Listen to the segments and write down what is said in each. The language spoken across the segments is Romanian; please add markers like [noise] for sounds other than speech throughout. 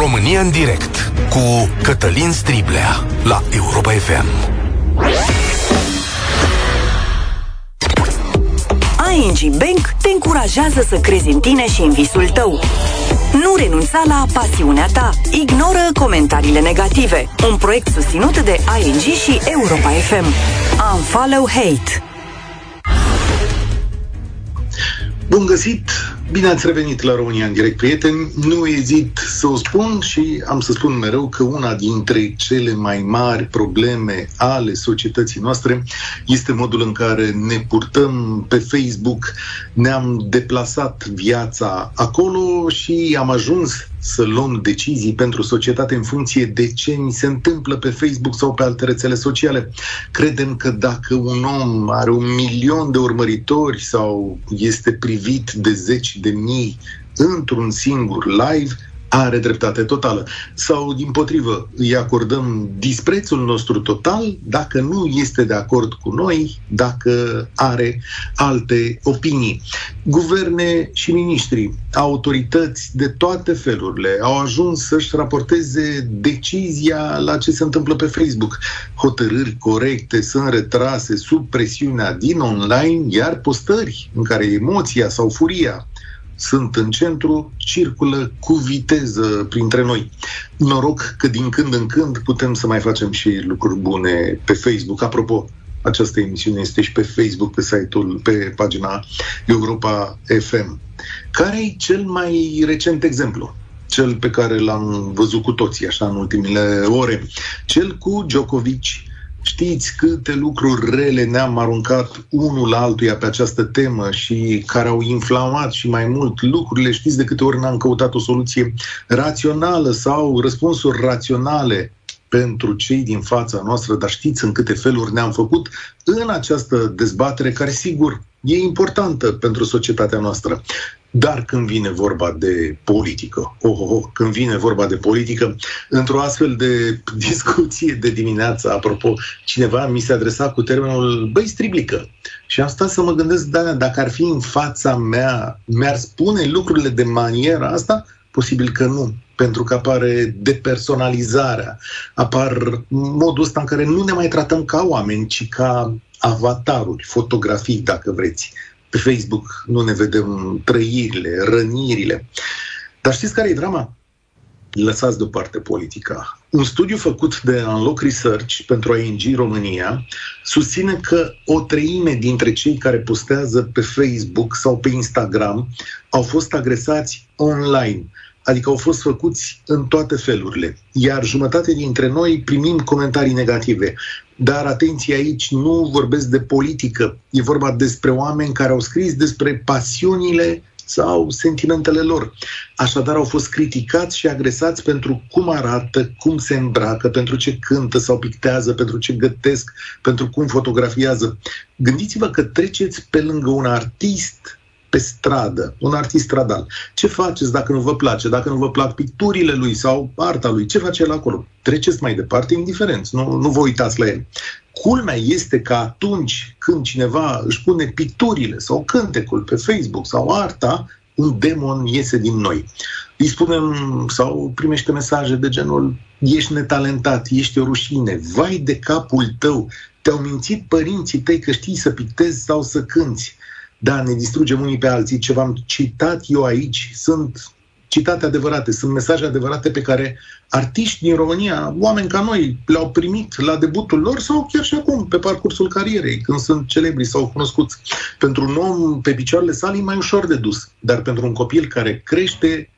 România în direct cu Cătălin Striblea la Europa FM. ING Bank te încurajează să crezi în tine și în visul tău. Nu renunța la pasiunea ta. Ignoră comentariile negative. Un proiect susținut de ING și Europa FM. Unfollow Hate. Bun găsit! Bine ați revenit la România în direct, prieteni. Nu ezit să o spun și am să spun mereu că una dintre cele mai mari probleme ale societății noastre este modul în care ne purtăm pe Facebook. Ne-am deplasat viața acolo și am ajuns să luăm decizii pentru societate în funcție de ce ni se întâmplă pe Facebook sau pe alte rețele sociale. Credem că dacă un om are un milion de urmăritori sau este privit de zeci de mii într-un singur live, are dreptate totală. Sau, din potrivă, îi acordăm disprețul nostru total dacă nu este de acord cu noi, dacă are alte opinii. Guverne și miniștri, autorități de toate felurile au ajuns să-și raporteze decizia la ce se întâmplă pe Facebook. Hotărâri corecte sunt retrase sub presiunea din online, iar postări în care emoția sau furia sunt în centru, circulă cu viteză printre noi. Noroc că din când în când putem să mai facem și lucruri bune pe Facebook. Apropo, această emisiune este și pe Facebook, pe site-ul, pe pagina Europa FM. Care e cel mai recent exemplu? Cel pe care l-am văzut cu toții așa în ultimile ore. Cel cu Djokovic, Știți câte lucruri rele ne-am aruncat unul la altuia pe această temă și care au inflamat și mai mult lucrurile. Știți de câte ori n-am căutat o soluție rațională sau răspunsuri raționale pentru cei din fața noastră, dar știți în câte feluri ne-am făcut în această dezbatere, care sigur e importantă pentru societatea noastră. Dar când vine vorba de politică, oh, oh, oh, când vine vorba de politică, într-o astfel de [laughs] discuție de dimineață, apropo, cineva mi se adresa cu termenul, băi, striblică. Și am stat să mă gândesc, da, dacă ar fi în fața mea, mi-ar spune lucrurile de maniera asta? Posibil că nu, pentru că apare depersonalizarea, apar modul ăsta în care nu ne mai tratăm ca oameni, ci ca avataruri, fotografii, dacă vreți pe Facebook nu ne vedem trăirile, rănirile. Dar știți care e drama? Lăsați deoparte politica. Un studiu făcut de Unlock Research pentru ING România susține că o treime dintre cei care postează pe Facebook sau pe Instagram au fost agresați online adică au fost făcuți în toate felurile. Iar jumătate dintre noi primim comentarii negative. Dar atenție aici, nu vorbesc de politică, e vorba despre oameni care au scris despre pasiunile sau sentimentele lor. Așadar au fost criticați și agresați pentru cum arată, cum se îmbracă, pentru ce cântă sau pictează, pentru ce gătesc, pentru cum fotografiază. Gândiți-vă că treceți pe lângă un artist pe stradă, un artist stradal. Ce faceți dacă nu vă place, dacă nu vă plac picturile lui sau arta lui? Ce face el acolo? Treceți mai departe, indiferent, nu, nu vă uitați la el. Culmea este că atunci când cineva își pune picturile sau cântecul pe Facebook sau arta, un demon iese din noi. Îi spunem sau primește mesaje de genul ești netalentat, ești o rușine, vai de capul tău, te-au mințit părinții tăi că știi să pictezi sau să cânți da, ne distrugem unii pe alții. Ce v-am citat eu aici sunt citate adevărate, sunt mesaje adevărate pe care artiști din România, oameni ca noi, le-au primit la debutul lor sau chiar și acum, pe parcursul carierei, când sunt celebri sau cunoscuți. Pentru un om pe picioarele sale e mai ușor de dus, dar pentru un copil care crește,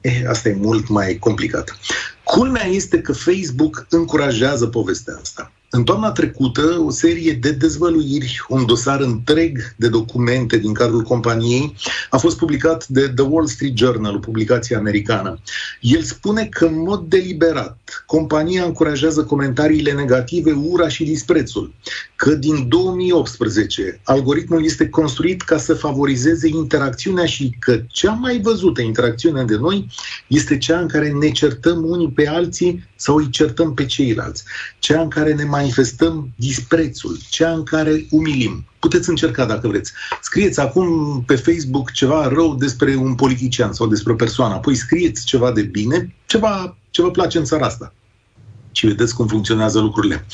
eh, asta e mult mai complicat. Culmea este că Facebook încurajează povestea asta. În toamna trecută, o serie de dezvăluiri, un dosar întreg de documente din cadrul companiei, a fost publicat de The Wall Street Journal, o publicație americană. El spune că, în mod deliberat, compania încurajează comentariile negative, ura și disprețul, că din 2018 algoritmul este construit ca să favorizeze interacțiunea și că cea mai văzută interacțiune de noi este cea în care ne certăm unii pe alții sau îi certăm pe ceilalți, cea în care ne mai manifestăm disprețul, cea în care umilim. Puteți încerca dacă vreți. Scrieți acum pe Facebook ceva rău despre un politician sau despre o persoană, apoi scrieți ceva de bine, ceva ce vă place în țara asta. Și vedeți cum funcționează lucrurile.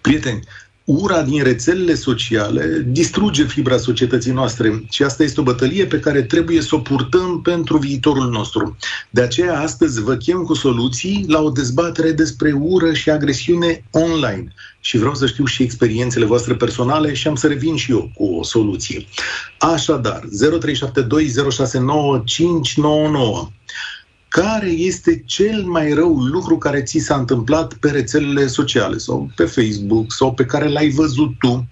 Prieteni, ura din rețelele sociale distruge fibra societății noastre și asta este o bătălie pe care trebuie să o purtăm pentru viitorul nostru. De aceea astăzi vă chem cu soluții la o dezbatere despre ură și agresiune online și vreau să știu și experiențele voastre personale și am să revin și eu cu o soluție. Așadar, 0372069599 care este cel mai rău lucru care ți s-a întâmplat pe rețelele sociale sau pe Facebook sau pe care l-ai văzut tu,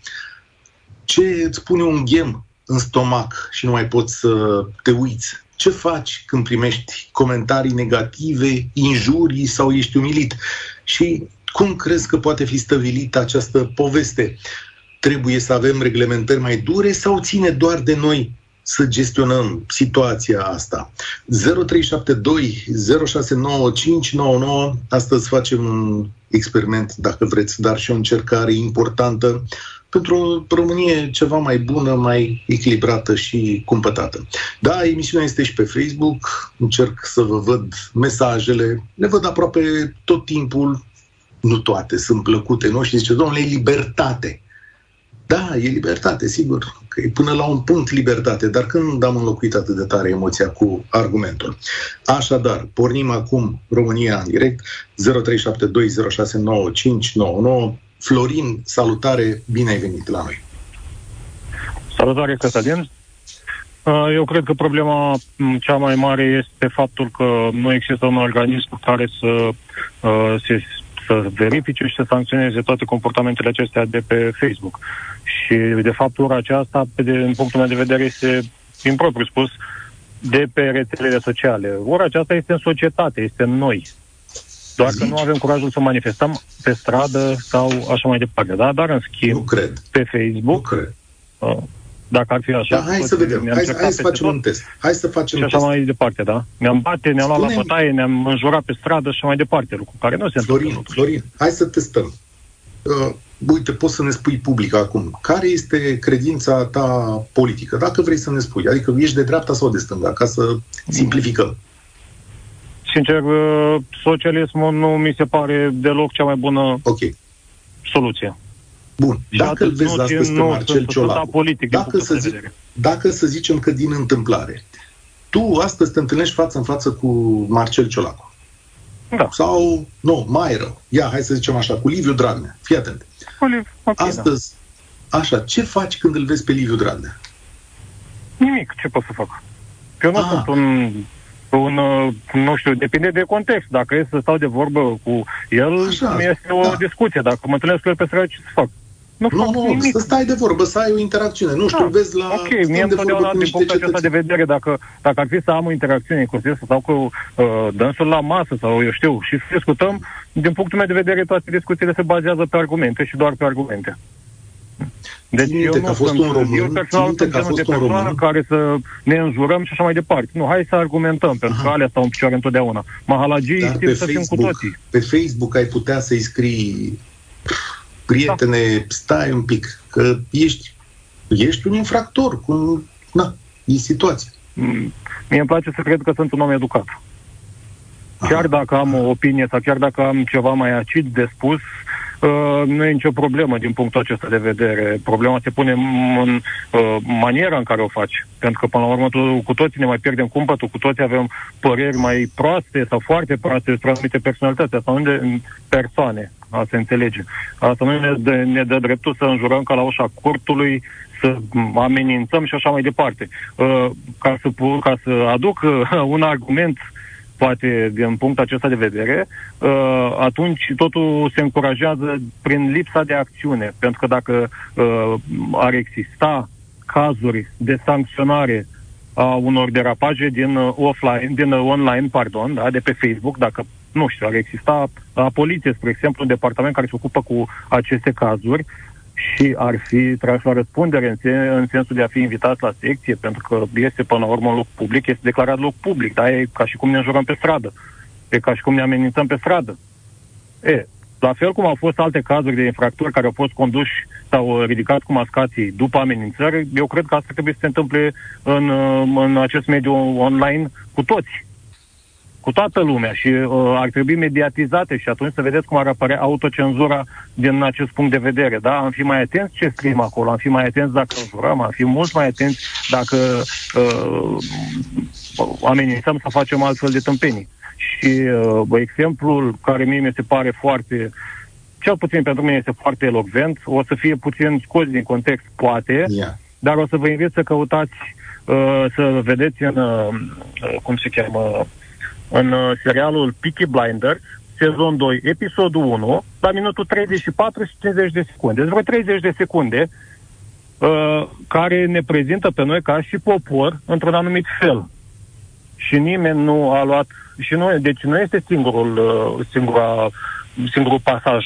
ce îți pune un ghem în stomac și nu mai poți să te uiți. Ce faci când primești comentarii negative, injurii sau ești umilit? Și cum crezi că poate fi stăvilită această poveste? Trebuie să avem reglementări mai dure sau ține doar de noi să gestionăm situația asta. 0372 069599 Astăzi facem un experiment, dacă vreți, dar și o încercare importantă pentru o Românie ceva mai bună, mai echilibrată și cumpătată. Da, emisiunea este și pe Facebook, încerc să vă văd mesajele, le văd aproape tot timpul, nu toate sunt plăcute, nu? Și zice, domnule, libertate. Da, e libertate, sigur, că e până la un punct libertate, dar când am înlocuit atât de tare emoția cu argumentul? Așadar, pornim acum România în direct, 0372069599. Florin, salutare, bine ai venit la noi! Salutare, Cătălin! Uh, eu cred că problema cea mai mare este faptul că nu există un organism care să uh, se să verifice și să sancționeze toate comportamentele acestea de pe Facebook. Și, de fapt, ora aceasta, pe de, în punctul meu de vedere, este, din propriu spus, de pe rețelele sociale. Ora aceasta este în societate, este în noi. Doar Zici? că nu avem curajul să manifestăm pe stradă sau așa mai departe. Da? Dar, în schimb, nu cred. pe Facebook, nu cred. Uh, dacă ar fi așa. Da, hai să vedem. Hai, hai să facem tot, un test. Hai să facem și așa test. mai departe, da? Ne-am bate, ne-am luat la bătaie, ne-am înjurat pe stradă și mai departe, lucru care nu se Florin, întâmplă. Florin, hai să testăm. Uh, uite, poți să ne spui public acum, care este credința ta politică, dacă vrei să ne spui, adică ești de dreapta sau de stânga, ca să simplificăm. Sincer, uh, socialismul nu mi se pare deloc cea mai bună okay. soluție. Bun, și dacă îl vezi astăzi pe Marcel Ciolacu, politic, dacă, să zi, dacă să zicem că din întâmplare, tu astăzi te întâlnești față în față cu Marcel Ciolacu. Da. Sau, nu, mai rău. Ia, hai să zicem așa, cu Liviu Dragnea. Fii atent. Okay, astăzi, da. așa, ce faci când îl vezi pe Liviu Dragnea? Nimic, ce pot să fac? Eu nu ah. sunt un un, nu știu, depinde de context. Dacă e să stau de vorbă cu el, Așa, este o da. discuție. Dacă mă întâlnesc cu el pe stradă, ce să fac? Nu, nu, nu nimic. să stai de vorbă, să ai o interacțiune. Nu știu, da. vezi la... Ok, mie întotdeauna, din punctul acesta de vedere, dacă, dacă ar fi să am o interacțiune cu el sau cu uh, dânsul la masă sau eu știu, și să discutăm, din punctul meu de vedere, toate discuțiile se bazează pe argumente și doar pe argumente. Deci eu nu a fost sunt, un român, eu personal sunt genul de persoană care să ne înjurăm și așa mai departe. Nu, hai să argumentăm, pentru Aha. că alea stau în picioare întotdeauna. Mahalagii știm să fim cu toții. Pe Facebook ai putea să-i scrii prietene, da. stai un pic, că ești, ești un infractor, cu, na, e situația. Mm, mie îmi place să cred că sunt un om educat. Chiar dacă am o opinie sau chiar dacă am ceva mai acid de spus, uh, nu e nicio problemă din punctul acesta de vedere. Problema se pune în uh, maniera în care o faci. Pentru că, până la urmă, tu, cu toții ne mai pierdem cumpătul, cu toții avem păreri mai proaste sau foarte proaste despre anumite personalități sau unde persoane, a se înțelege. Asta nu ne dă, ne dă dreptul să înjurăm ca la ușa curtului, să amenințăm și așa mai departe. Uh, ca, să, ca să aduc uh, un argument uh, poate din punctul acesta de vedere, uh, atunci totul se încurajează prin lipsa de acțiune. Pentru că dacă uh, ar exista cazuri de sancționare a unor derapaje din uh, offline, din online, pardon, da, de pe Facebook, dacă nu știu, ar exista la poliție, spre exemplu, un departament care se ocupă cu aceste cazuri, și ar fi trași la răspundere în, sen, în sensul de a fi invitat la secție, pentru că este până la urmă un loc public, este declarat loc public, da? E ca și cum ne jurăm pe stradă. E ca și cum ne amenințăm pe stradă. E, La fel cum au fost alte cazuri de infractori care au fost conduși sau ridicați cu mascații după amenințări, eu cred că asta trebuie să se întâmple în, în acest mediu online cu toți cu toată lumea și uh, ar trebui mediatizate și atunci să vedeți cum ar apărea autocenzura din acest punct de vedere. Da? Am fi mai atenți ce scriem acolo, am fi mai atenți dacă jurăm, am fi mult mai atenți dacă uh, amenințăm să facem altfel de tâmpenii. Și uh, exemplul care mie mi se pare foarte cel puțin pentru mine este foarte elocvent, o să fie puțin scos din context, poate, yeah. dar o să vă invit să căutați, uh, să vedeți în, uh, cum se cheamă, în uh, serialul Peaky Blinders, sezon 2, episodul 1, la minutul 34 și 50 de secunde. Deci vreo 30 de secunde uh, care ne prezintă pe noi ca și popor într-un anumit fel. Și nimeni nu a luat... Și nu, deci nu este singurul, uh, singura, singurul pasaj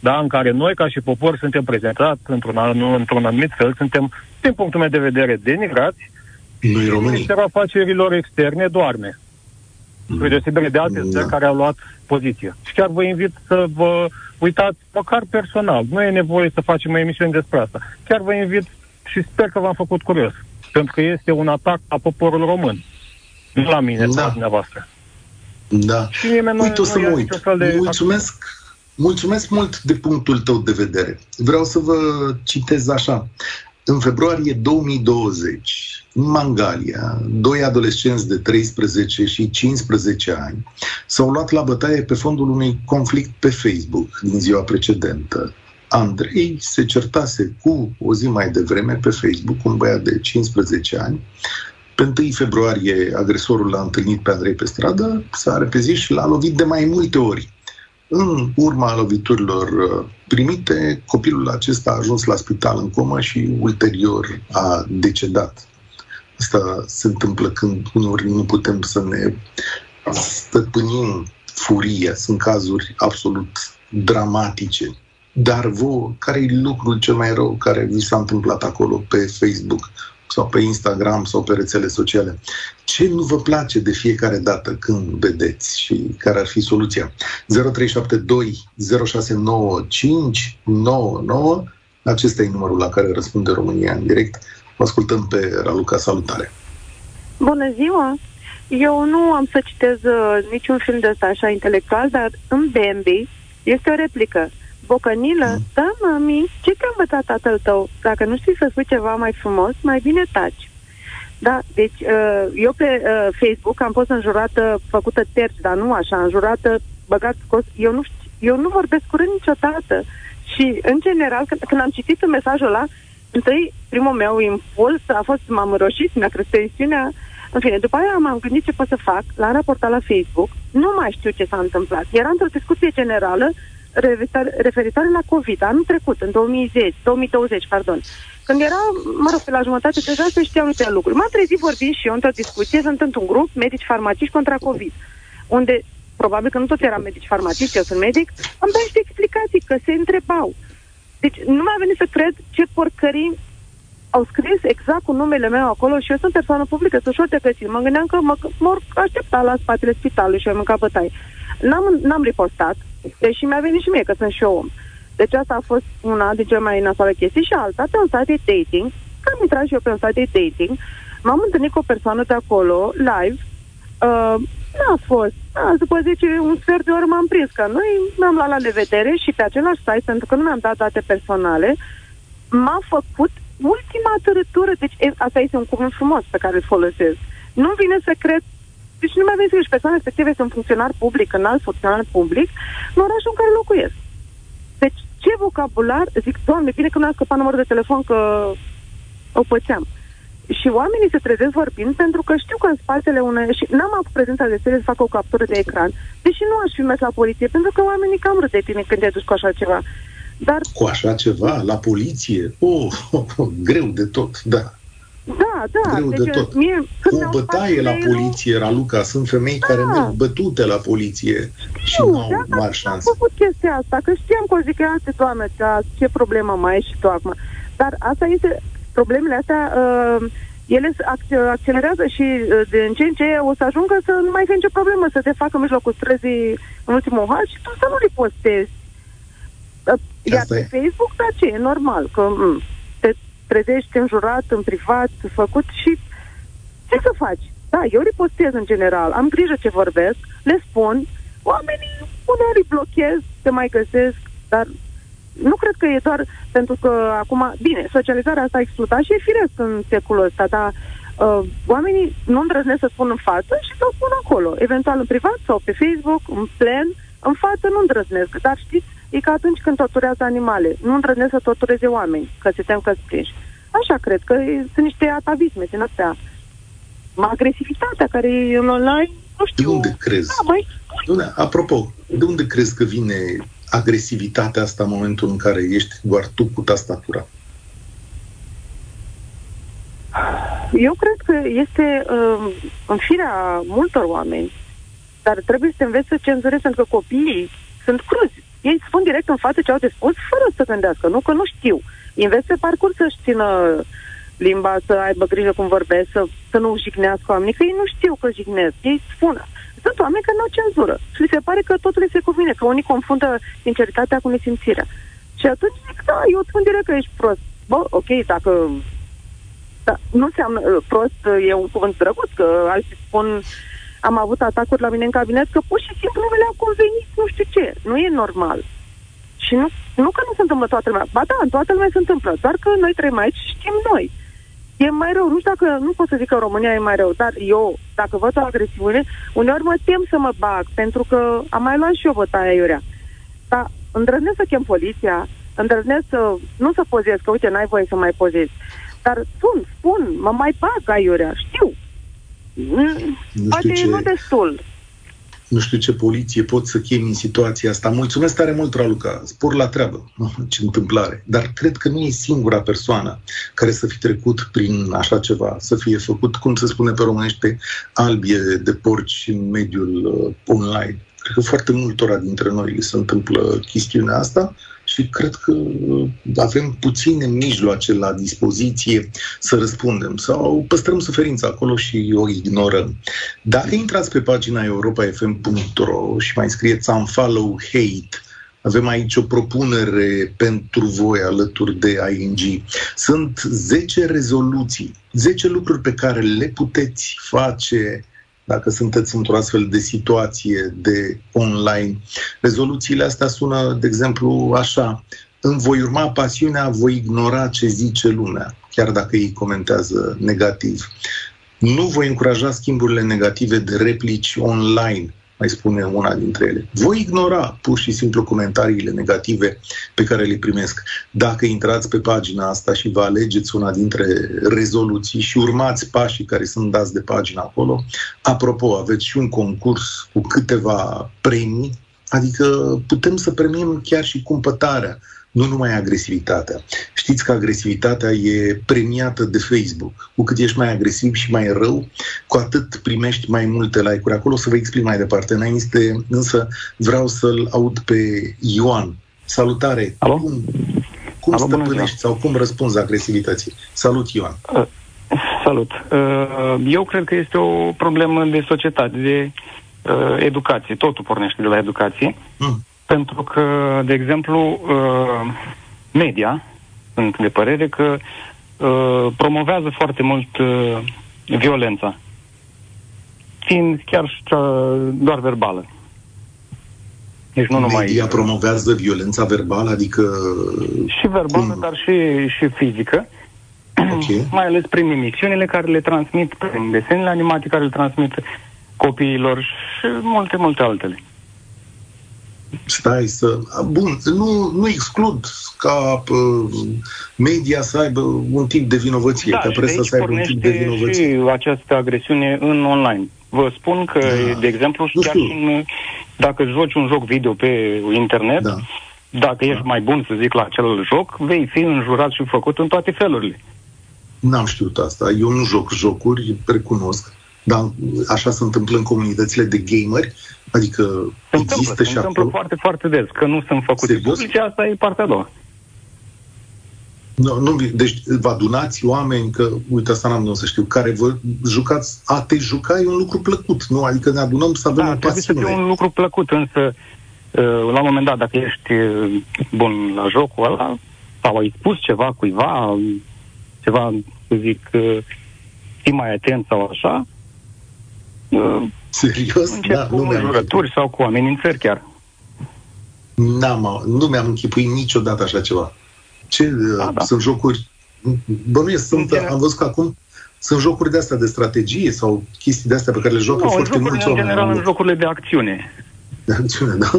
da, în care noi, ca și popor, suntem prezentați într-un, într-un anumit fel, suntem, din punctul meu de vedere, denigrați noi românii. Ministerul Afacerilor Externe doarme spre deosebire de alte da. care au luat poziție. Și chiar vă invit să vă uitați, măcar personal, nu e nevoie să facem o emisiune despre asta. Chiar vă invit și sper că v-am făcut curios, pentru că este un atac a poporul român, nu la mine, da. la dumneavoastră. Da. Și nimeni Uite, nu, o să mă uit. De mulțumesc, mulțumesc mult de punctul tău de vedere. Vreau să vă citez așa. În februarie 2020, în Mangalia, doi adolescenți de 13 și 15 ani s-au luat la bătaie pe fondul unui conflict pe Facebook din ziua precedentă. Andrei se certase cu o zi mai devreme pe Facebook un băiat de 15 ani. Pe 1 februarie, agresorul l-a întâlnit pe Andrei pe stradă, s-a repezit și l-a lovit de mai multe ori. În urma loviturilor uh, primite, copilul acesta a ajuns la spital în comă și ulterior a decedat. Asta se întâmplă când uneori nu putem să ne stăpânim furia. Sunt cazuri absolut dramatice. Dar vouă, care e lucrul cel mai rău care vi s-a întâmplat acolo pe Facebook? sau pe Instagram sau pe rețele sociale. Ce nu vă place de fiecare dată când vedeți și care ar fi soluția? 0372 069599 acesta e numărul la care răspunde România în direct. Vă ascultăm pe Raluca. Salutare! Bună ziua! Eu nu am să citez uh, niciun film de ăsta așa intelectual, dar în Bambi este o replică. Bocănilă? Mm. Da, mami, ce te-a învățat tatăl tău? Dacă nu știi să spui ceva mai frumos, mai bine taci. Da, deci uh, eu pe uh, Facebook am fost înjurată, făcută terți, dar nu așa, înjurată, băgat scos. Eu nu, știu, eu nu vorbesc curând niciodată. Și, în general, când, când am citit mesajul ăla, întâi, primul meu impuls a fost, m-am roșit, mi-a crescut tensiunea, în fine, după aia m-am gândit ce pot să fac, l-am raportat la Facebook, nu mai știu ce s-a întâmplat. Era într-o discuție generală referitoare la COVID, anul trecut, în 2010, 2020, pardon. Când era, mă rog, pe la jumătate, deja se știau multe lucruri. M-am trezit vorbind și eu într-o discuție, sunt într-un grup, medici farmaciști contra COVID, unde probabil că nu toți eram medici farmaciști, eu sunt medic, am dat niște explicații, că se întrebau. Deci nu mi-a venit să cred ce porcării au scris exact cu numele meu acolo și eu sunt persoană publică, sunt ușor de găsit. Mă gândeam că mă, mă aștepta la spatele spitalului și am mâncat bătaie. N-am, n-am ripostat, deși mi-a venit și mie, că sunt și eu om. Deci asta a fost una din cele mai nasoale chestii și alta, pe un site de dating, că am intrat și eu pe un site de dating, m-am întâlnit cu o persoană de acolo, live, uh, n-a fost. A, după 10, un sfert de oră m-am prins, că noi mi-am luat la revedere și pe același site, pentru că nu mi-am dat date personale, m-a făcut ultima tărătură. Deci e, asta este un cuvânt frumos pe care îl folosesc. Nu vine să cred deci nu mai avem să persoane respective sunt funcționar public, înalt funcționar public, în orașul în care locuiesc. Deci, ce vocabular, zic, doamne, bine că nu a scăpat numărul de telefon, că o pățeam. Și oamenii se trezesc vorbind pentru că știu că în spatele unei... Și n-am avut prezența de serie să fac o captură de ecran, deși nu aș fi mers la poliție, pentru că oamenii cam râd de tine când te duci cu așa ceva. Dar... Cu așa ceva? La poliție? Oh, oh, [laughs] oh greu de tot, da. Da, da. Greu deci, de tot. Mie, o bătaie la poliție, Raluca. Sunt femei da. care merg bătute la poliție și nu, au da, mari șanse. Am făcut chestia asta, că știam că o zic, alte doamne, ce problemă mai ai și tu acum. Dar asta este, problemele astea, uh, ele accelerează și uh, de în ce în ce o să ajungă să nu mai fie nicio problemă, să te facă în mijlocul străzii în ultimul hal și tu să nu li postezi Iar Asta pe e. Facebook, da, ce? E normal, că m- mm, te trezești înjurat, în privat, făcut și ce să faci? Da, eu ripostez în general, am grijă ce vorbesc, le spun, oamenii uneori îi blochez, te mai găsesc, dar nu cred că e doar pentru că acum, bine, socializarea asta a explodat și e firesc în secolul ăsta, dar uh, oamenii nu îndrăznesc să spun în față și să o spun acolo, eventual în privat sau pe Facebook, în plen, în față nu îndrăznesc, dar știți, e ca atunci când torturează animale, nu îndrăznesc să tortureze oameni, că se tem că prinși. Așa cred că sunt niște atavisme din astea agresivitatea care e în online, nu știu. De unde crezi? Da, mai... Doamne, apropo, de unde crezi că vine agresivitatea asta în momentul în care ești doar tu cu tastatura? Eu cred că este uh, în firea multor oameni, dar trebuie să te înveți să cenzurezi, pentru că copiii sunt cruzi. Ei spun direct în față ce au de spus, fără să gândească, nu că nu știu. Investi pe parcurs să-și țină limba, să aibă grijă cum vorbesc, să, să nu jignească oamenii, că ei nu știu că jignesc, ei spun. Sunt oameni care nu au cenzură și li se pare că totul se cuvine, că unii confundă sinceritatea cu nesimțirea. Și atunci zic, da, eu spun direct că ești prost. Bă, ok, dacă... Da, nu înseamnă uh, prost, uh, e un cuvânt drăguț, că alții spun am avut atacuri la mine în cabinet că pur și simplu nu le-au convenit, nu știu ce. Nu e normal. Și nu, nu că nu se întâmplă toată lumea. Ba da, în toată lumea se întâmplă, doar că noi trăim aici și știm noi e mai rău. Nu știu dacă, nu pot să zic că România e mai rău, dar eu, dacă văd o agresiune, uneori mă tem să mă bag, pentru că am mai luat și eu bătaia iurea. Dar îndrăznesc să chem poliția, îndrăznesc să, nu să pozez, că uite, n-ai voie să mai pozezi. Dar spun, spun, mă mai bag aiurea, știu. Nu Poate ce... nu destul nu știu ce poliție pot să chemi în situația asta. Mulțumesc tare mult, Raluca. Spor la treabă. [laughs] Ce întâmplare. Dar cred că nu e singura persoană care să fi trecut prin așa ceva, să fie făcut, cum se spune pe românește, albie de porci în mediul uh, online. Cred că foarte multora dintre noi se întâmplă chestiunea asta și cred că uh, avem puține mijloace la dispoziție să răspundem sau păstrăm suferința acolo și o ignorăm. Dacă intrați pe pagina europafm.ro și mai scrieți unfollow hate, avem aici o propunere pentru voi alături de ING. Sunt 10 rezoluții, 10 lucruri pe care le puteți face dacă sunteți într-o astfel de situație de online. Rezoluțiile astea sună, de exemplu, așa. Îmi voi urma pasiunea, voi ignora ce zice lumea, chiar dacă ei comentează negativ. Nu voi încuraja schimburile negative de replici online mai spune una dintre ele. Voi ignora pur și simplu comentariile negative pe care le primesc. Dacă intrați pe pagina asta și vă alegeți una dintre rezoluții și urmați pașii care sunt dați de pagina acolo, apropo, aveți și un concurs cu câteva premii, adică putem să premiem chiar și cumpătarea nu numai agresivitatea. Știți că agresivitatea e premiată de Facebook. Cu cât ești mai agresiv și mai rău, cu atât primești mai multe like-uri. Acolo să vă explic mai departe. Înainte, însă, vreau să-l aud pe Ioan. Salutare! Alo? Cum, cum Alo, stăpânești sau cum răspunzi agresivității? Salut, Ioan! Uh, salut! Uh, eu cred că este o problemă de societate, de uh, educație. Totul pornește de la educație. Mm pentru că, de exemplu, uh, media, sunt de părere că uh, promovează foarte mult uh, violența, fiind chiar și cea doar verbală. Deci nu numai... Media promovează violența verbală, adică... Și verbală, cum? dar și, și fizică. Okay. [clears throat] mai ales prin emisiunile care le transmit, prin desenele animate care le transmit copiilor și multe, multe altele stai să... Bun, nu, nu exclud ca media să aibă un tip de vinovăție, da, ca presa să aibă un tip de vinovăție. și această agresiune în online. Vă spun că, da. de exemplu, nu chiar în, dacă joci un joc video pe internet, da. dacă ești da. mai bun, să zic, la acel joc, vei fi înjurat și făcut în toate felurile. N-am știut asta. Eu nu joc jocuri, recunosc. Dar așa se întâmplă în comunitățile de gameri? Adică se există întâmplă, și se întâmplă foarte, foarte des. Că nu sunt făcute Serios? publice, asta e partea a doua. Nu, nu, deci vă adunați oameni, că, uite, asta n-am să știu, care vă jucați, a te juca e un lucru plăcut, nu? Adică ne adunăm să avem da, o pasiune. să fie un lucru plăcut, însă la un moment dat, dacă ești bun la jocul ăla, sau ai spus ceva cuiva, ceva, să zic, fii mai atent sau așa, Serios? Da, nu mi-am jurături sau cu amenințări chiar. N-am, nu mi-am închipuit niciodată așa ceva. Ce, da, da. sunt jocuri... Bănuiesc, sunt, am văzut că acum sunt jocuri de astea de strategie sau chestii de astea pe care le joacă nu, foarte mulți oameni. în general în jocurile de acțiune. [laughs] De acțiune, da?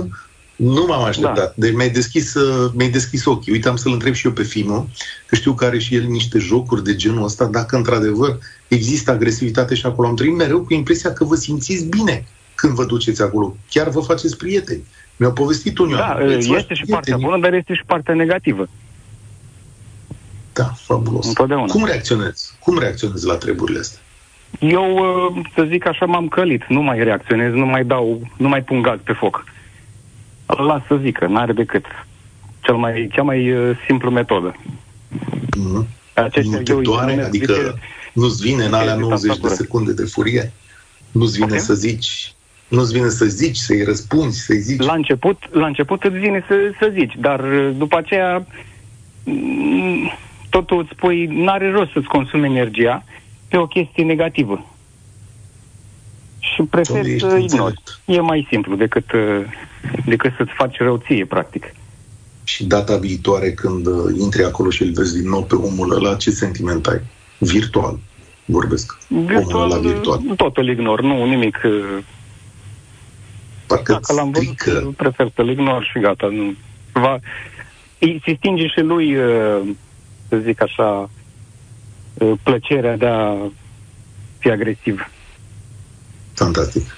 Nu m-am așteptat. Da. Deci mi-ai deschis, uh, mi-ai deschis ochii. Uite, am să-l întreb și eu pe Fimo, că știu că are și el niște jocuri de genul ăsta, dacă într-adevăr există agresivitate și acolo. Am trăit mereu cu impresia că vă simțiți bine când vă duceți acolo. Chiar vă faceți prieteni. Mi-au povestit unii. Da, este și partea bună, dar este și partea negativă. Da, fabulos. Întotdeauna. Cum reacționezi? Cum reacționezi la treburile astea? Eu, uh, să zic așa, m-am călit. Nu mai reacționez, nu mai dau, nu mai pun gaz pe foc. Las să zică, n-are decât cel mai, cea mai uh, simplu metodă. Mm-hmm. Aceștia, nu te doare? Adică zice, nu-ți vine în alea 90 de secunde de furie? Nu-ți vine okay. să zici nu-ți vine să zici, să-i răspunzi, să-i zici? La început, la început îți vine să, să zici, dar uh, după aceea mm, totul îți spui, n-are rost să-ți consumi energia pe o chestie negativă. Și prefer să ignori. E mai simplu decât, uh, decât să-ți faci rău ție, practic. Și data viitoare, când uh, intri acolo și îl vezi din nou pe omul ăla, ce sentiment ai? Virtual vorbesc. Virtual, omul ăla virtual. Tot îl ignor, nu, nimic. Uh, Parcă Dacă l-am văzut, strică. prefer să-l ignor și gata. Nu. Va, se stinge și lui, să zic așa, plăcerea de a fi agresiv. Fantastic.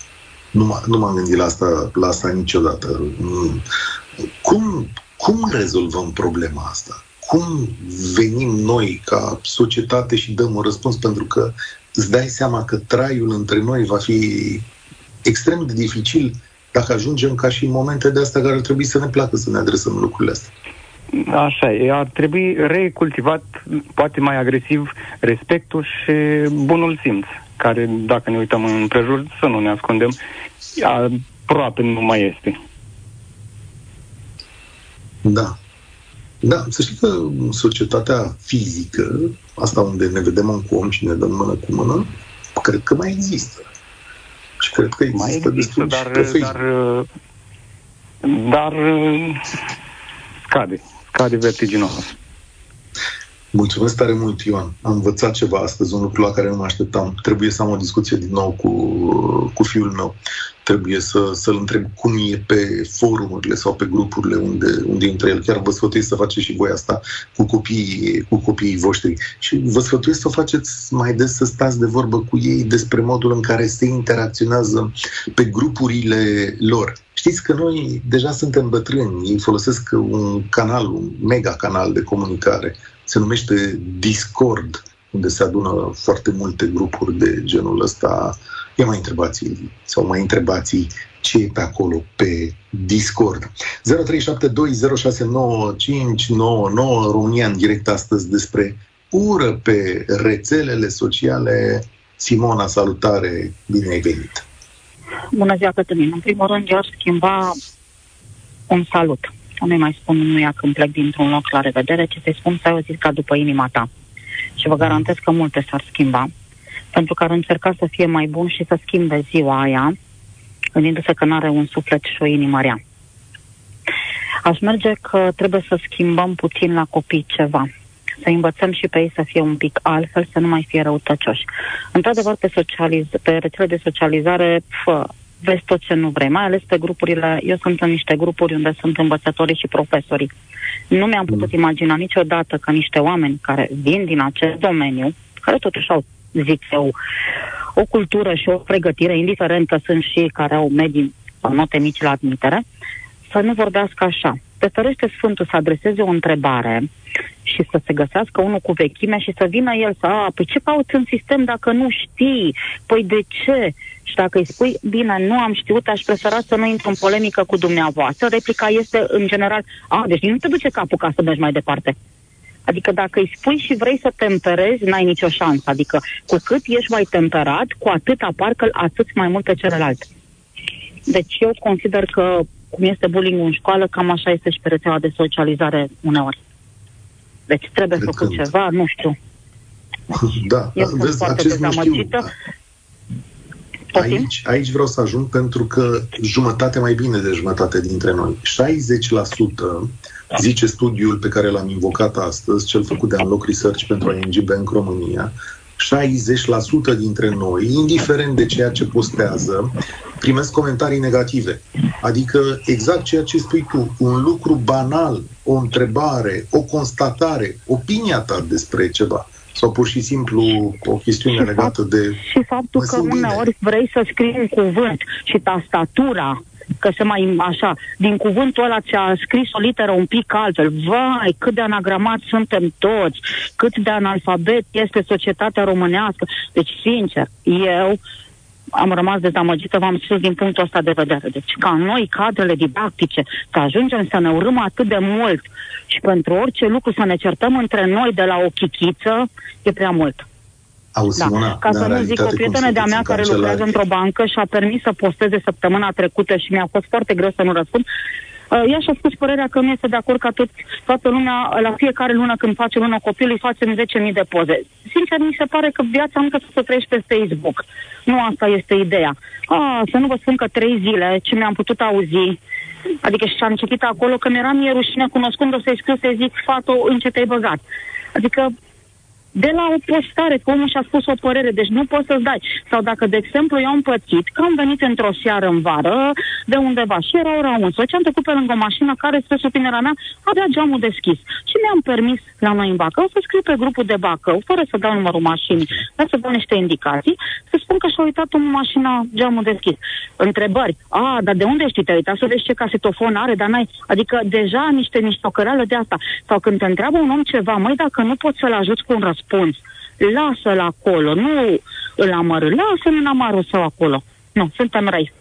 Nu, m- nu m-am gândit la asta, la asta niciodată. Cum, cum rezolvăm problema asta? Cum venim noi ca societate și dăm un răspuns? Pentru că îți dai seama că traiul între noi va fi extrem de dificil dacă ajungem ca și în momente de astea care ar trebui să ne placă să ne adresăm lucrurile astea. Așa e, ar trebui recultivat, poate mai agresiv, respectul și bunul simț care, dacă ne uităm în prejur, să nu ne ascundem, aproape nu mai este. Da. Da, să știi că societatea fizică, asta unde ne vedem om cu om și ne dăm mână cu mână, cred că mai există. Și cred că există, mai există dar, dar, dar scade, scade vertiginos. Mulțumesc tare mult, Ioan. Am învățat ceva astăzi, un lucru la care nu mă așteptam. Trebuie să am o discuție din nou cu, cu fiul meu. Trebuie să, să-l întreb cum e pe forumurile sau pe grupurile unde, unde intră el. Chiar vă sfătuiesc să faceți și voi asta cu copiii, cu copiii voștri. Și vă sfătuiesc să o faceți mai des, să stați de vorbă cu ei despre modul în care se interacționează pe grupurile lor. Știți că noi deja suntem bătrâni, ei folosesc un canal, un mega canal de comunicare se numește Discord, unde se adună foarte multe grupuri de genul ăsta. Ia mai întrebați sau mai întrebați ce e pe acolo, pe Discord. 0372069599 România în direct astăzi despre ură pe rețelele sociale. Simona, salutare, bine ai venit! Bună ziua, Cătălin! În primul rând, eu aș schimba un salut să nu-i mai spun nu ia când plec dintr-un loc la revedere, ci să-i spun să ai o zi ca după inima ta. Și vă garantez că multe s-ar schimba, pentru că ar încerca să fie mai bun și să schimbe ziua aia, gândindu-se că nu are un suflet și o inimă rea. Aș merge că trebuie să schimbăm puțin la copii ceva. Să învățăm și pe ei să fie un pic altfel, să nu mai fie răutăcioși. Într-adevăr, pe, socializ- pe rețele de socializare, fă, vezi tot ce nu vrei, mai ales pe grupurile, eu sunt în niște grupuri unde sunt învățătorii și profesorii. Nu mi-am putut mm. imagina niciodată că niște oameni care vin din acest domeniu, care totuși au, zic eu, o cultură și o pregătire, indiferent că sunt și care au medii sau note mici la admitere, să nu vorbească așa. Te ferește Sfântul să adreseze o întrebare și să se găsească unul cu vechime și să vină el să, a, păi ce cauți în sistem dacă nu știi? Păi de ce? Și dacă îi spui, bine, nu am știut, aș prefera să nu intru în polemică cu dumneavoastră, replica este în general, a, deci nu te duce capul ca să mergi mai departe. Adică dacă îi spui și vrei să temperezi, n-ai nicio șansă. Adică cu cât ești mai temperat, cu atât apar că atât mai mult pe celălalt. Deci eu consider că cum este bullying în școală, cam așa este și pe rețeaua de socializare uneori. Deci trebuie Cred făcut când. ceva, nu știu. Da, Eu vezi, acest nu știu. Aici, aici vreau să ajung pentru că jumătate, mai bine de jumătate dintre noi, 60% zice studiul pe care l-am invocat astăzi, cel făcut de Unlock Research pentru ING Bank România, 60% dintre noi, indiferent de ceea ce postează, primesc comentarii negative. Adică exact ceea ce spui tu, un lucru banal, o întrebare, o constatare, opinia ta despre ceva sau pur și simplu o chestiune și legată fapt, de... Și faptul că uneori vrei să scrii un cuvânt și tastatura că se mai așa, din cuvântul ăla ți-a scris o literă un pic altfel. Vai, cât de anagramat suntem toți, cât de analfabet este societatea românească. Deci, sincer, eu am rămas dezamăgită, v-am spus din punctul ăsta de vedere. Deci ca noi, cadrele didactice, să ajungem să ne urâm atât de mult și pentru orice lucru să ne certăm între noi de la o chichiță, e prea mult. Auzi, da. Simona, Ca să nu zic, o prietenă de-a mea care lucrează într-o bancă și a permis să posteze săptămâna trecută și mi-a fost foarte greu să nu răspund, Uh, ea și-a spus părerea că nu este de acord ca tot, toată lumea, la fiecare lună când face lună copil, îi facem 10.000 de poze. Sincer, mi se pare că viața încă să trăiești pe Facebook. Nu asta este ideea. A, să nu vă spun că trei zile, ce mi-am putut auzi, adică și am citit acolo că mi-era mie rușine cunoscând-o să-i scriu să-i zic, fato, în ce te-ai băgat. Adică de la o postare, că omul și-a spus o părere, deci nu poți să-ți dai. Sau dacă, de exemplu, eu am pățit că am venit într-o seară în vară de undeva și era ora 11, am trecut pe lângă o mașină care, spre supinerea mea, avea geamul deschis. Și mi-am permis la noi în Bacău să scriu pe grupul de Bacău, fără să dau numărul mașinii, dar să dau niște indicații, să spun că și-a uitat în mașina geamul deschis. Întrebări. A, dar de unde știi? Te-ai uitat să vezi ce casetofon are, dar n-ai... Adică deja niște, niște ocărală de asta. Sau când te întreabă un om ceva, măi, dacă nu poți să-l ajuți cu un răspuns, răspuns. Lasă-l acolo, nu îl amărâ, lasă-l în amarul său acolo. Nu, suntem răi.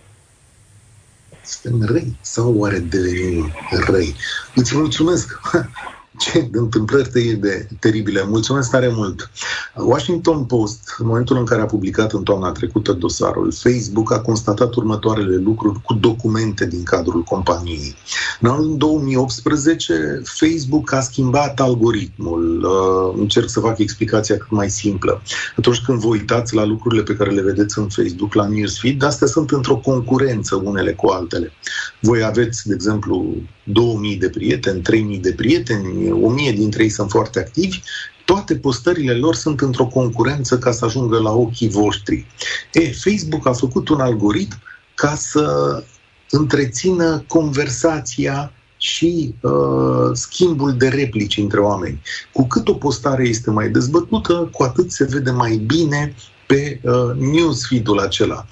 Suntem răi sau oare devenim răi? Îți mulțumesc! [laughs] ce întâmplări de teribile. Mulțumesc tare mult. Washington Post, în momentul în care a publicat în toamna trecută dosarul, Facebook a constatat următoarele lucruri cu documente din cadrul companiei. În anul 2018, Facebook a schimbat algoritmul. Uh, încerc să fac explicația cât mai simplă. Atunci când vă uitați la lucrurile pe care le vedeți în Facebook, la newsfeed, astea sunt într-o concurență unele cu altele. Voi aveți, de exemplu, 2000 de prieteni, 3000 de prieteni, 1000 dintre ei sunt foarte activi, toate postările lor sunt într-o concurență ca să ajungă la ochii voștri. E, Facebook a făcut un algoritm ca să întrețină conversația și uh, schimbul de replici între oameni. Cu cât o postare este mai dezbătută, cu atât se vede mai bine pe uh, newsfeed-ul acela.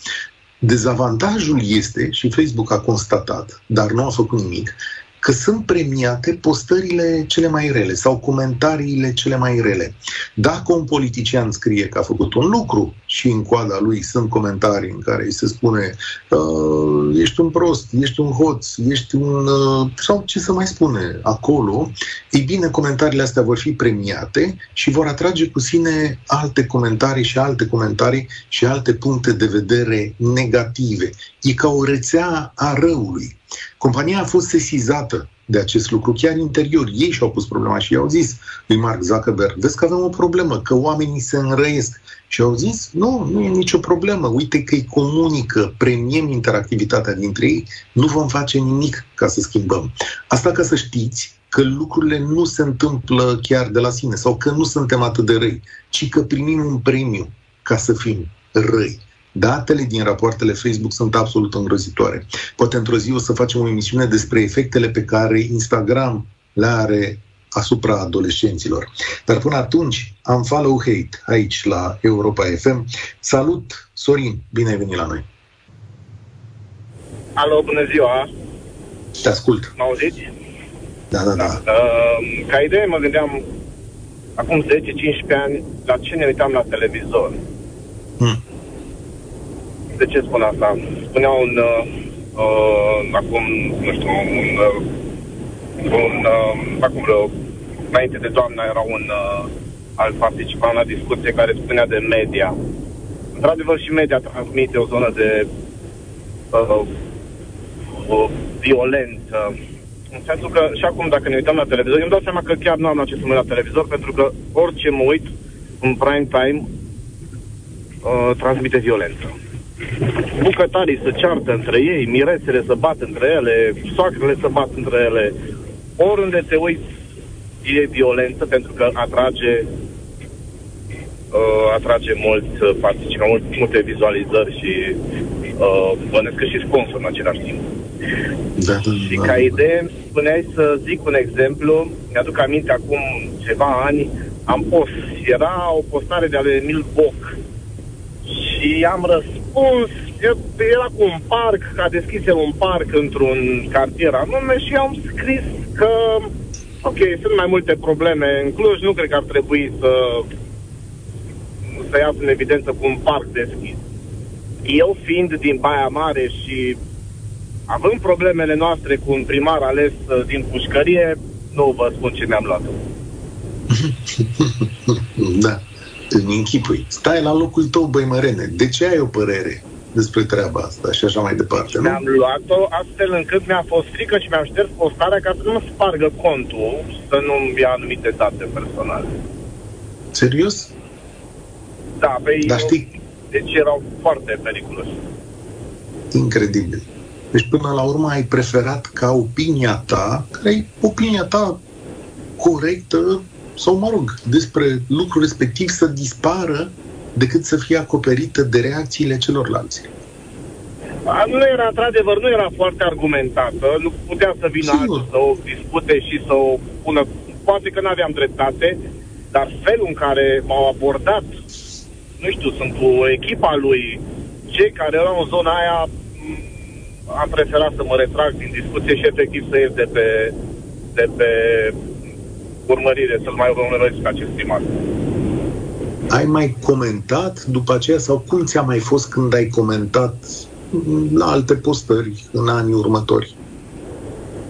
Dezavantajul este, și Facebook a constatat, dar nu a făcut nimic, că sunt premiate postările cele mai rele sau comentariile cele mai rele. Dacă un politician scrie că a făcut un lucru și în coada lui sunt comentarii în care îi se spune uh, ești un prost, ești un hoț, ești un... Uh, sau ce să mai spune acolo, ei bine, comentariile astea vor fi premiate și vor atrage cu sine alte comentarii și alte comentarii și alte puncte de vedere negative. E ca o rețea a răului. Compania a fost sesizată de acest lucru, chiar interior. Ei și-au pus problema și i-au zis lui Mark Zuckerberg, vezi că avem o problemă, că oamenii se înrăiesc. Și au zis, nu, nu e nicio problemă, uite că îi comunică, premiem interactivitatea dintre ei, nu vom face nimic ca să schimbăm. Asta ca să știți că lucrurile nu se întâmplă chiar de la sine sau că nu suntem atât de răi, ci că primim un premiu ca să fim răi. Datele din rapoartele Facebook sunt absolut îngrozitoare. Poate într-o zi o să facem o emisiune despre efectele pe care Instagram le are asupra adolescenților. Dar până atunci am follow hate aici la Europa FM. Salut, Sorin, bine ai venit la noi. Alo, bună ziua! Te ascult. Mă auziți? Da, da, da. da. Uh, ca idee mă gândeam acum 10-15 ani la ce ne uitam la televizor. Hmm de ce spun asta? Spunea un, uh, uh, acum, nu știu, un, uh, un uh, acum vreo, înainte de doamna era un uh, alt participant la discuție care spunea de media. Într-adevăr și media transmite o zonă de uh, uh, violență. În sensul că și acum dacă ne uităm la televizor, eu îmi dau seama că chiar nu am la ce să mă la televizor, pentru că orice mă uit în prime time uh, transmite violență. Bucătarii se ceartă între ei, miresele se bat între ele, soacrele se bat între ele. Oriunde te uiți e violență pentru că atrage uh, atrage mulți uh, participanți, multe, multe vizualizări și uh, bănesc că și sponsor în același timp. Da, da, și da, ca da. idee, spuneai să zic un exemplu, mi-aduc aminte acum ceva ani, am post, era o postare de ale Emil Boc și am răspuns, eu- era cu un parc, a deschis el un parc într-un cartier anume și am scris că, ok, sunt mai multe probleme în Cluj, nu cred că ar trebui să să iasă în evidență cu un parc deschis. Eu fiind din Baia Mare și având problemele noastre cu un primar ales uh, din pușcărie, nu vă spun ce mi-am luat. [laughs] [laughs] Da, îmi închipui. Stai la locul tău, băi mărene. De ce ai o părere despre treaba asta și așa mai departe, nu? Mi-am luat-o astfel încât mi-a fost frică și mi-am șters postarea ca să nu mă spargă contul și să nu-mi ia anumite date personale. Serios? Da, pe Dar eu- știi- Deci erau foarte periculoși. Incredibil. Deci până la urmă ai preferat ca opinia ta, care e opinia ta corectă, sau mă rog, despre lucrul respectiv să dispară decât să fie acoperită de reacțiile celorlalți. A, Nu era, într-adevăr, nu era foarte argumentată, nu putea să vină Sigur. altul să o dispute și să o pună, poate că nu aveam dreptate, dar felul în care m-au abordat, nu știu, sunt cu echipa lui, cei care erau în zona aia, m, am preferat să mă retrag din discuție și efectiv să ies de pe, de pe urmărire, să-l mai urmăresc pe acest primar. Ai mai comentat după aceea sau cum ți-a mai fost când ai comentat la alte postări în anii următori?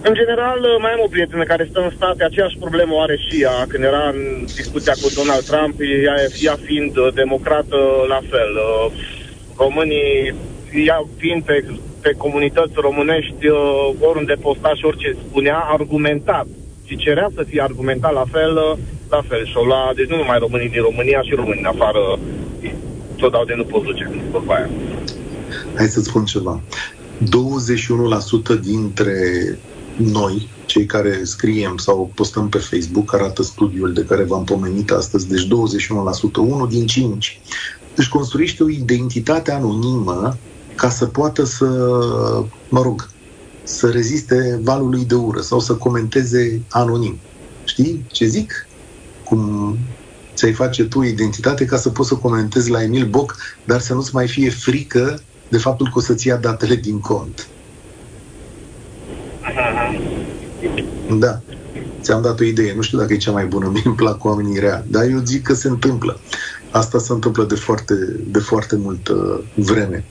În general, mai am o prietenă care stă în state, aceeași problemă o are și ea, când era în discuția cu Donald Trump, ea, ea fiind uh, democrată, la fel. Uh, Românii, ea fiind pe, pe comunități românești, uh, oriunde postaș și orice spunea, argumentat. Și cerea să fie argumentat la fel, uh, la fel. Și la, deci nu numai românii din România, și românii din afară, tot dau de nu poți duce, vorba aia. Hai să-ți spun ceva. 21% dintre noi, cei care scriem sau postăm pe Facebook, arată studiul de care v-am pomenit astăzi, deci 21%, unul din 5, își construiește o identitate anonimă ca să poată să, mă rog, să reziste valului de ură sau să comenteze anonim. Știi ce zic? Cum ți-ai face tu identitate ca să poți să comentezi la Emil Boc, dar să nu-ți mai fie frică de faptul că o să-ți ia datele din cont. Da. Ți-am dat o idee. Nu știu dacă e cea mai bună. [laughs] Mie îmi plac oamenii rea. Dar eu zic că se întâmplă. Asta se întâmplă de foarte, de foarte multă vreme.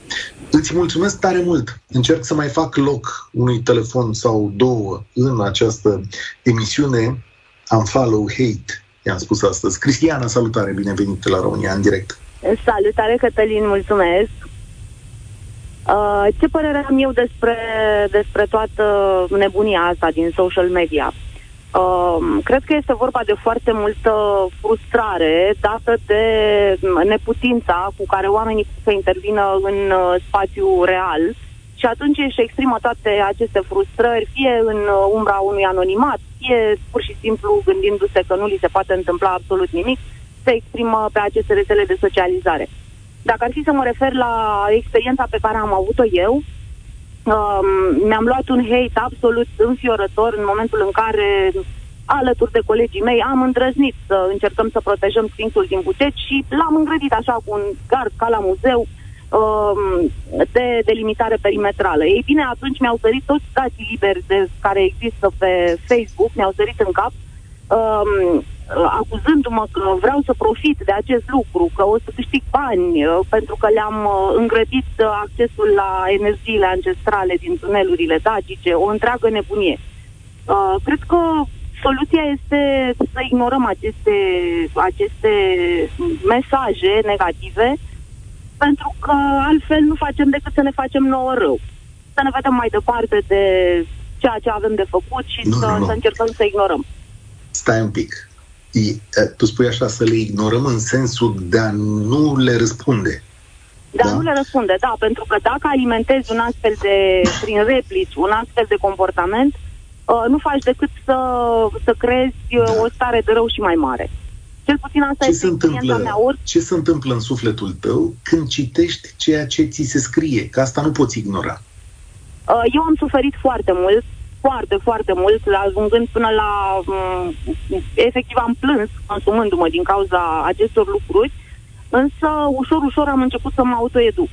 Îți mulțumesc tare mult. Încerc să mai fac loc unui telefon sau două în această emisiune. Am follow hate, i-am spus astăzi. Cristiana, salutare, binevenit la România în direct. Salutare, Cătălin, mulțumesc. Uh, ce părere am eu despre, despre toată nebunia asta din social media? Uh, cred că este vorba de foarte multă frustrare dată de neputința cu care oamenii să intervină în uh, spațiu real și atunci își exprimă toate aceste frustrări, fie în uh, umbra unui anonimat, fie pur și simplu gândindu-se că nu li se poate întâmpla absolut nimic, se exprimă pe aceste rețele de socializare. Dacă ar fi să mă refer la experiența pe care am avut-o eu, um, mi-am luat un hate absolut înfiorător în momentul în care, alături de colegii mei, am îndrăznit să încercăm să protejăm Sfințul din Buceci și l-am îngrădit așa cu un gard ca la muzeu um, de delimitare perimetrală. Ei bine, atunci mi-au sărit toți dații liberi de, care există pe Facebook, mi-au sărit în cap, um, acuzându-mă că vreau să profit de acest lucru, că o să câștig bani, uh, pentru că le-am uh, îngrădit uh, accesul la energiile ancestrale din tunelurile dacice, o întreagă nebunie. Uh, cred că soluția este să ignorăm aceste, aceste mesaje negative, pentru că altfel nu facem decât să ne facem nouă rău. să ne vedem mai departe de ceea ce avem de făcut și nu, să, nu, nu. să încercăm să ignorăm. Stai un pic. Tu spui așa să le ignorăm în sensul de a nu le răspunde. Dar da? nu le răspunde, da, pentru că dacă alimentezi un astfel de, prin replici, un astfel de comportament, uh, nu faci decât să, să crezi uh, da. o stare de rău și mai mare. Cel puțin asta ce este se întâmplă, mea. Ori... Ce se întâmplă în sufletul tău când citești ceea ce ți se scrie? Că asta nu poți ignora. Uh, eu am suferit foarte mult, foarte, foarte mult, ajungând până la... Um, efectiv am plâns consumându-mă din cauza acestor lucruri, însă ușor, ușor am început să mă autoeduc.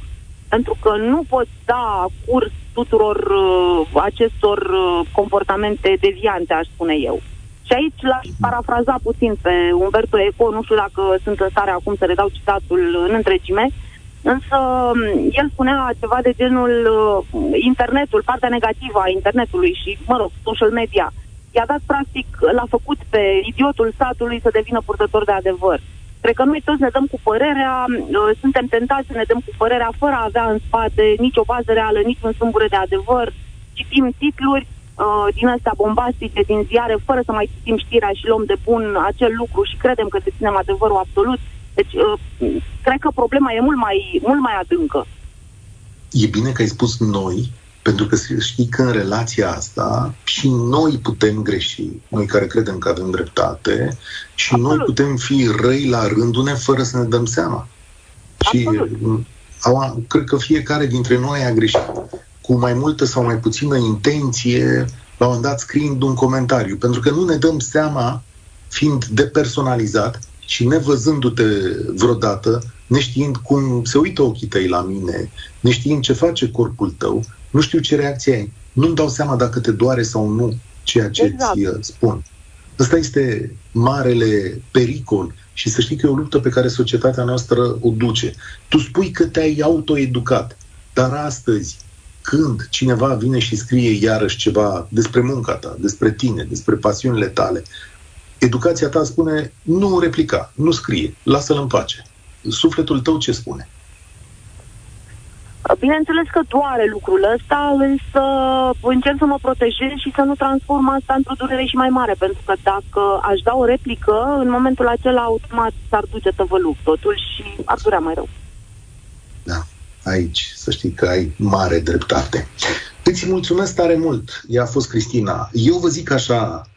Pentru că nu pot da curs tuturor uh, acestor uh, comportamente deviante, aș spune eu. Și aici l-aș parafraza puțin pe Umberto Eco, nu știu dacă sunt în stare acum să redau citatul în întregime, însă um, el spunea ceva de genul uh, internetul, partea negativă a internetului și, mă rog, social media, i-a dat practic, l-a făcut pe idiotul statului să devină purtător de adevăr. Cred că noi toți ne dăm cu părerea, uh, suntem tentați să ne dăm cu părerea fără a avea în spate nicio bază reală, nici un sâmbure de adevăr, citim titluri, uh, din astea bombastice, din ziare, fără să mai citim știrea și luăm de bun acel lucru și credem că deținem adevărul absolut. Deci, uh, cred că problema e mult mai, mult mai adâncă. E bine că ai spus noi, pentru că știi că în relația asta și noi putem greși, noi care credem că avem dreptate, și Absolut. noi putem fi răi la rândul fără să ne dăm seama. Absolut. Și au, cred că fiecare dintre noi a greșit cu mai multă sau mai puțină intenție, la un moment dat scriind un comentariu, pentru că nu ne dăm seama, fiind depersonalizat și nevăzându-te vreodată, neștiind cum se uită ochii tăi la mine, neștiind ce face corpul tău, nu știu ce reacție ai. Nu-mi dau seama dacă te doare sau nu ceea ce exact. ți uh, spun. Ăsta este marele pericol și să știi că e o luptă pe care societatea noastră o duce. Tu spui că te-ai autoeducat, dar astăzi când cineva vine și scrie iarăși ceva despre munca ta, despre tine, despre pasiunile tale, educația ta spune nu replica, nu scrie, lasă-l în pace. Sufletul tău ce spune? Bineînțeles că doare lucrul ăsta, însă încerc să mă protejez și să nu transform asta într-o durere și mai mare, pentru că dacă aș da o replică, în momentul acela automat s-ar duce tăvăluc totul și ar durea mai rău. Da aici, să știi că ai mare dreptate. Îți mulțumesc tare mult. Ea a fost Cristina. Eu vă zic așa,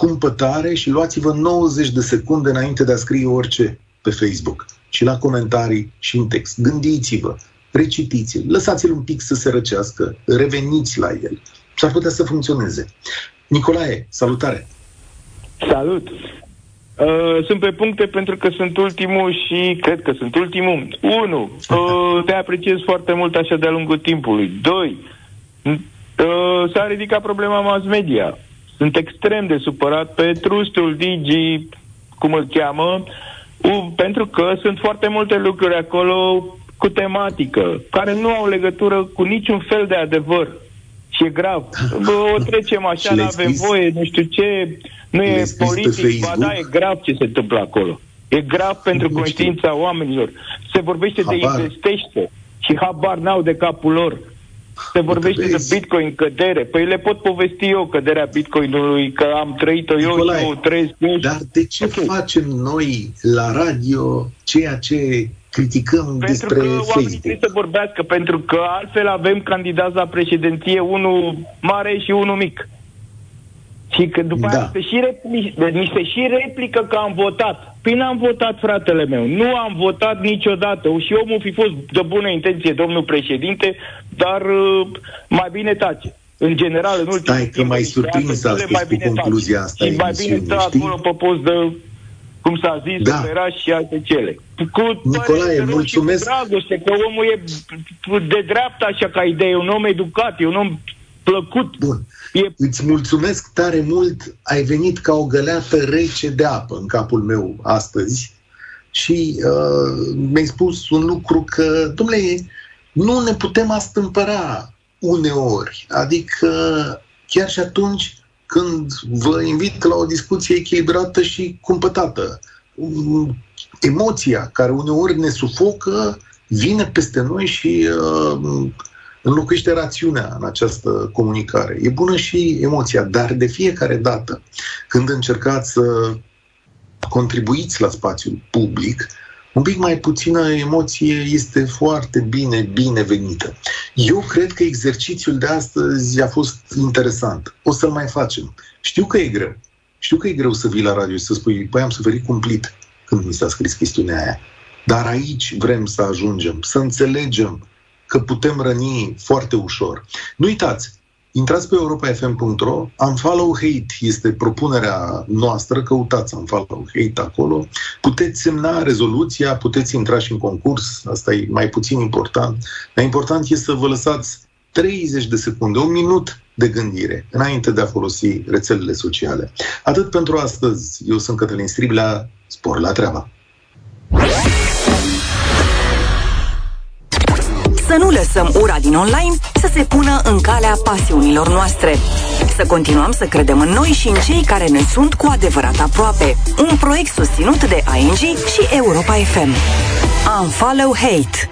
cumpătare și luați-vă 90 de secunde înainte de a scrie orice pe Facebook și la comentarii și în text. Gândiți-vă, recitiți-l, lăsați-l un pic să se răcească, reveniți la el. Și ar putea să funcționeze. Nicolae, salutare! Salut! Uh, sunt pe puncte pentru că sunt ultimul și cred că sunt ultimul. Unu, uh, te apreciez foarte mult așa de-a lungul timpului. Doi, uh, s-a ridicat problema mass media. Sunt extrem de supărat pe trustul Digi, cum îl cheamă, uh, pentru că sunt foarte multe lucruri acolo cu tematică, care nu au legătură cu niciun fel de adevăr. Și e grav. Bă, o trecem așa, nu avem voie, nu știu ce, nu e politic, ba da, e grav ce se întâmplă acolo. E grav pentru conștiința oamenilor. Se vorbește habar. de investește și habar n-au de capul lor. Se vorbește de Bitcoin cădere. Păi le pot povesti eu căderea Bitcoinului, că am trăit-o eu Nicolae, și eu trăiesc eu. Dar de ce okay. facem noi la radio ceea ce criticăm pentru despre că Facebook. oamenii trebuie să vorbească, pentru că altfel avem candidați la președinție, unul mare și unul mic. Și că după da. aia se și, repli- ni se și replică că am votat. Păi n-am votat, fratele meu. Nu am votat niciodată. Și omul fi fost de bună intenție, domnul președinte, dar uh, mai bine tace. În general, în ultimul Stai că mai surprins astăzi mai bine cu concluzia asta Și mai bine stă acolo pe post de cum s-a zis, da. operaș și alte cele. Cu Nicolae, mulțumesc. Cu dragoste, că omul e de dreapta așa ca idee, un om educat, e un om plăcut. Bun. E... Îți mulțumesc tare mult, ai venit ca o găleată rece de apă în capul meu astăzi și uh, mi-ai spus un lucru că, domnule, nu ne putem astâmpăra uneori, adică chiar și atunci când vă invit la o discuție echilibrată și cumpătată. Emoția care uneori ne sufocă vine peste noi și uh, înlocuiește rațiunea în această comunicare. E bună și emoția, dar de fiecare dată când încercați să contribuiți la spațiul public, un pic mai puțină emoție este foarte bine, binevenită. Eu cred că exercițiul de astăzi a fost interesant. O să-l mai facem. Știu că e greu. Știu că e greu să vii la radio și să spui, păi am suferit cumplit când mi s-a scris chestiunea aia. Dar aici vrem să ajungem, să înțelegem că putem răni foarte ușor. Nu uitați, Intrați pe europafm.ro, Unfollow Hate este propunerea noastră, căutați Unfollow Hate acolo, puteți semna rezoluția, puteți intra și în concurs, asta e mai puțin important, dar important este să vă lăsați 30 de secunde, un minut de gândire înainte de a folosi rețelele sociale. Atât pentru astăzi. Eu sunt Cătălin Striblea, spor la treaba! Să nu lăsăm ura din online să se pună în calea pasiunilor noastre. Să continuăm să credem în noi și în cei care ne sunt cu adevărat aproape. Un proiect susținut de ING și Europa FM. Unfollow Hate.